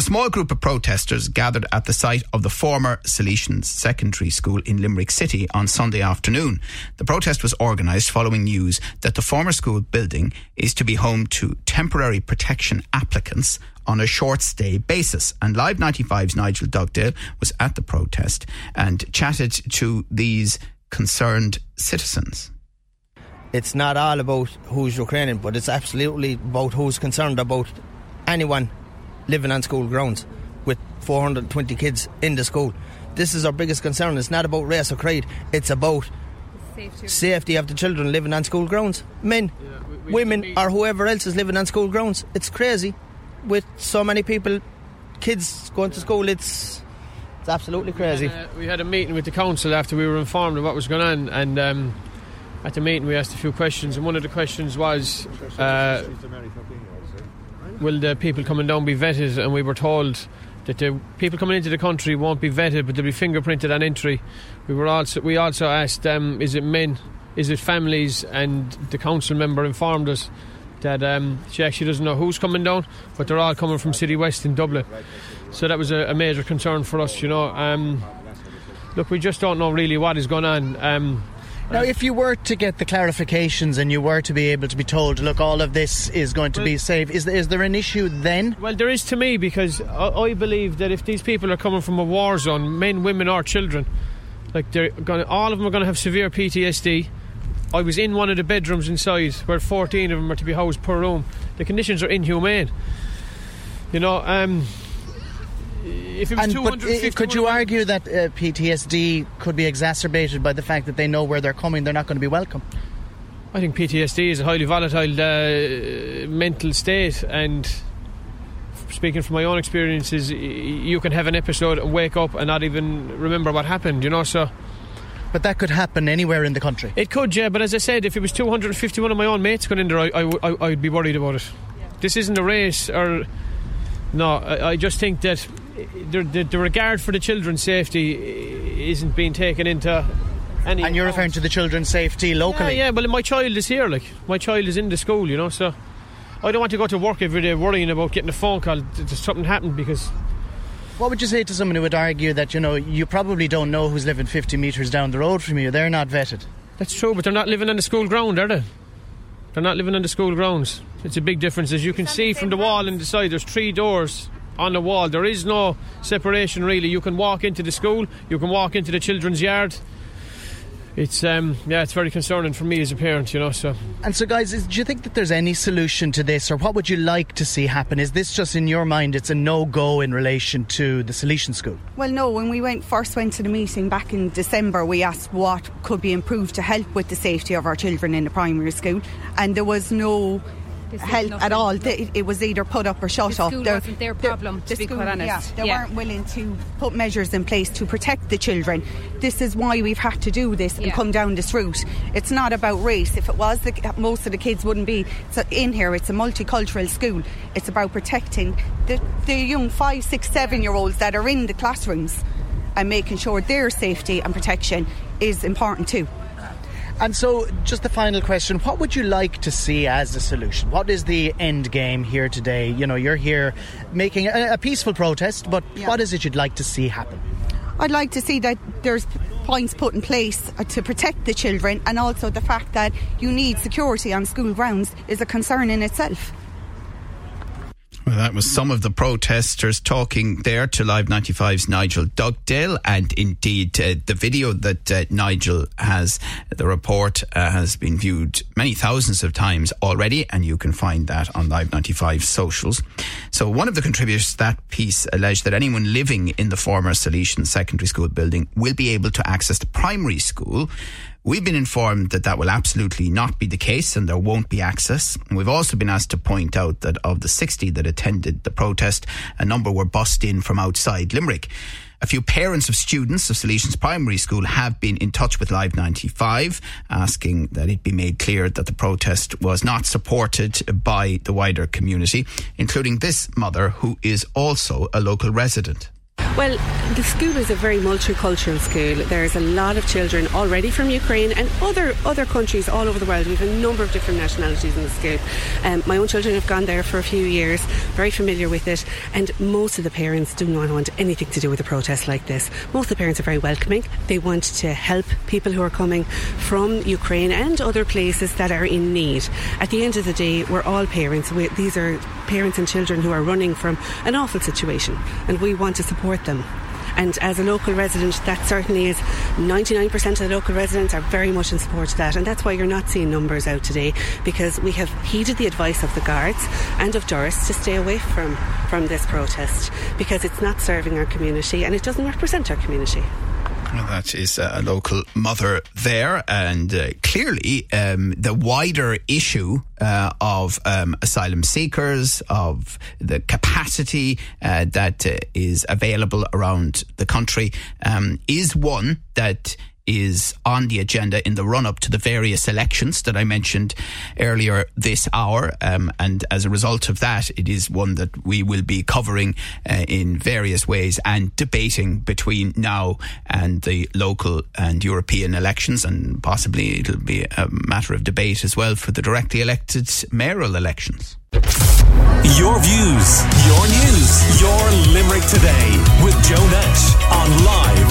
a small group of protesters gathered at the site of the former Salesians Secondary School in Limerick City on Sunday afternoon. The protest was organised following news that the former school building is to be home to temporary protection applicants on a short stay basis. And Live 95's Nigel Dugdale was at the protest and chatted to these concerned citizens. It's not all about who's Ukrainian, but it's absolutely about who's concerned about anyone living on school grounds with 420 kids in the school. This is our biggest concern. It's not about race or creed. It's about safety, safety of the children living on school grounds. Men, yeah, we, we women, or whoever else is living on school grounds. It's crazy. With so many people, kids going to school, it's it's absolutely crazy. We had, a, we had a meeting with the council after we were informed of what was going on, and um, at the meeting we asked a few questions, and one of the questions was. Uh, will the people coming down be vetted? And we were told that the people coming into the country won't be vetted, but they'll be fingerprinted on entry. We were also we also asked um, is it men, is it families, and the council member informed us that um, she actually doesn't know who's coming down, but they're all coming from City West in Dublin. So that was a, a major concern for us, you know. Um, look, we just don't know really what is going on. Now, if you were to get the clarifications and you were to be able to be told, look, all of this is going to well, be safe, is, is there an issue then? Well, there is to me because I, I believe that if these people are coming from a war zone, men, women, or children, like they're going, all of them are going to have severe PTSD. I was in one of the bedrooms inside where 14 of them are to be housed per room. The conditions are inhumane. You know, um, if it was and, but uh, could you argue that uh, PTSD could be exacerbated by the fact that they know where they're coming, they're not going to be welcome? I think PTSD is a highly volatile uh, mental state, and speaking from my own experiences, you can have an episode wake up and not even remember what happened. You know, so. But that could happen anywhere in the country. It could, yeah. But as I said, if it was 251 of my own mates going in there, I, I, I, I'd be worried about it. Yeah. This isn't a race, or no. I, I just think that the, the, the regard for the children's safety isn't being taken into any. And you're account. referring to the children's safety locally? Yeah, yeah, well, my child is here, like, my child is in the school, you know, so I don't want to go to work every day worrying about getting a phone call that something happened because. What would you say to someone who would argue that, you know, you probably don't know who's living 50 metres down the road from you? They're not vetted. That's true, but they're not living on the school ground, are they? They're not living on the school grounds. It's a big difference. As you can see from the wall in the side, there's three doors on the wall. There is no separation really. You can walk into the school, you can walk into the children's yard. It's um, yeah, it's very concerning for me as a parent, you know. So and so, guys, is, do you think that there's any solution to this, or what would you like to see happen? Is this just in your mind? It's a no go in relation to the Salesian School. Well, no. When we went first went to the meeting back in December, we asked what could be improved to help with the safety of our children in the primary school, and there was no help at all. It, it, was either put up or shut the up. School wasn't their problem, the, to be quite honest. Yeah, they yeah. weren't willing to put measures in place to protect the children. This is why we've had to do this yeah. and come down this route. It's not about race. If it was, the, most of the kids wouldn't be in here. It's a multicultural school. It's about protecting the, the young five, six, seven year olds that are in the classrooms and making sure their safety and protection is important too. And so, just the final question what would you like to see as a solution? What is the end game here today? You know, you're here making a, a peaceful protest, but yeah. what is it you'd like to see happen? I'd like to see that there's points put in place uh, to protect the children, and also the fact that you need security on school grounds is a concern in itself. Well, that was some of the protesters talking there to Live 95's Nigel Dugdale. And indeed, uh, the video that uh, Nigel has, the report uh, has been viewed many thousands of times already, and you can find that on Live 95 socials. So, one of the contributors to that piece alleged that anyone living in the former Salesian Secondary School building will be able to access the primary school We've been informed that that will absolutely not be the case and there won't be access. And we've also been asked to point out that of the 60 that attended the protest, a number were bussed in from outside Limerick. A few parents of students of Salesians Primary School have been in touch with Live 95, asking that it be made clear that the protest was not supported by the wider community, including this mother who is also a local resident. Well, the school is a very multicultural school. There's a lot of children already from Ukraine and other other countries all over the world. We have a number of different nationalities in the school. Um, my own children have gone there for a few years, very familiar with it, and most of the parents do not want anything to do with a protest like this. Most of the parents are very welcoming. They want to help people who are coming from Ukraine and other places that are in need. At the end of the day, we're all parents. We, these are parents and children who are running from an awful situation, and we want to support them. And as a local resident, that certainly is 99% of the local residents are very much in support of that. And that's why you're not seeing numbers out today because we have heeded the advice of the guards and of Doras to stay away from, from this protest because it's not serving our community and it doesn't represent our community. That is a local mother there, and uh, clearly um, the wider issue uh, of um, asylum seekers, of the capacity uh, that uh, is available around the country, um, is one that is on the agenda in the run up to the various elections that I mentioned earlier this hour. Um, and as a result of that, it is one that we will be covering uh, in various ways and debating between now and the local and European elections. And possibly it'll be a matter of debate as well for the directly elected mayoral elections. Your views, your news, your Limerick today with Joe Nash on Live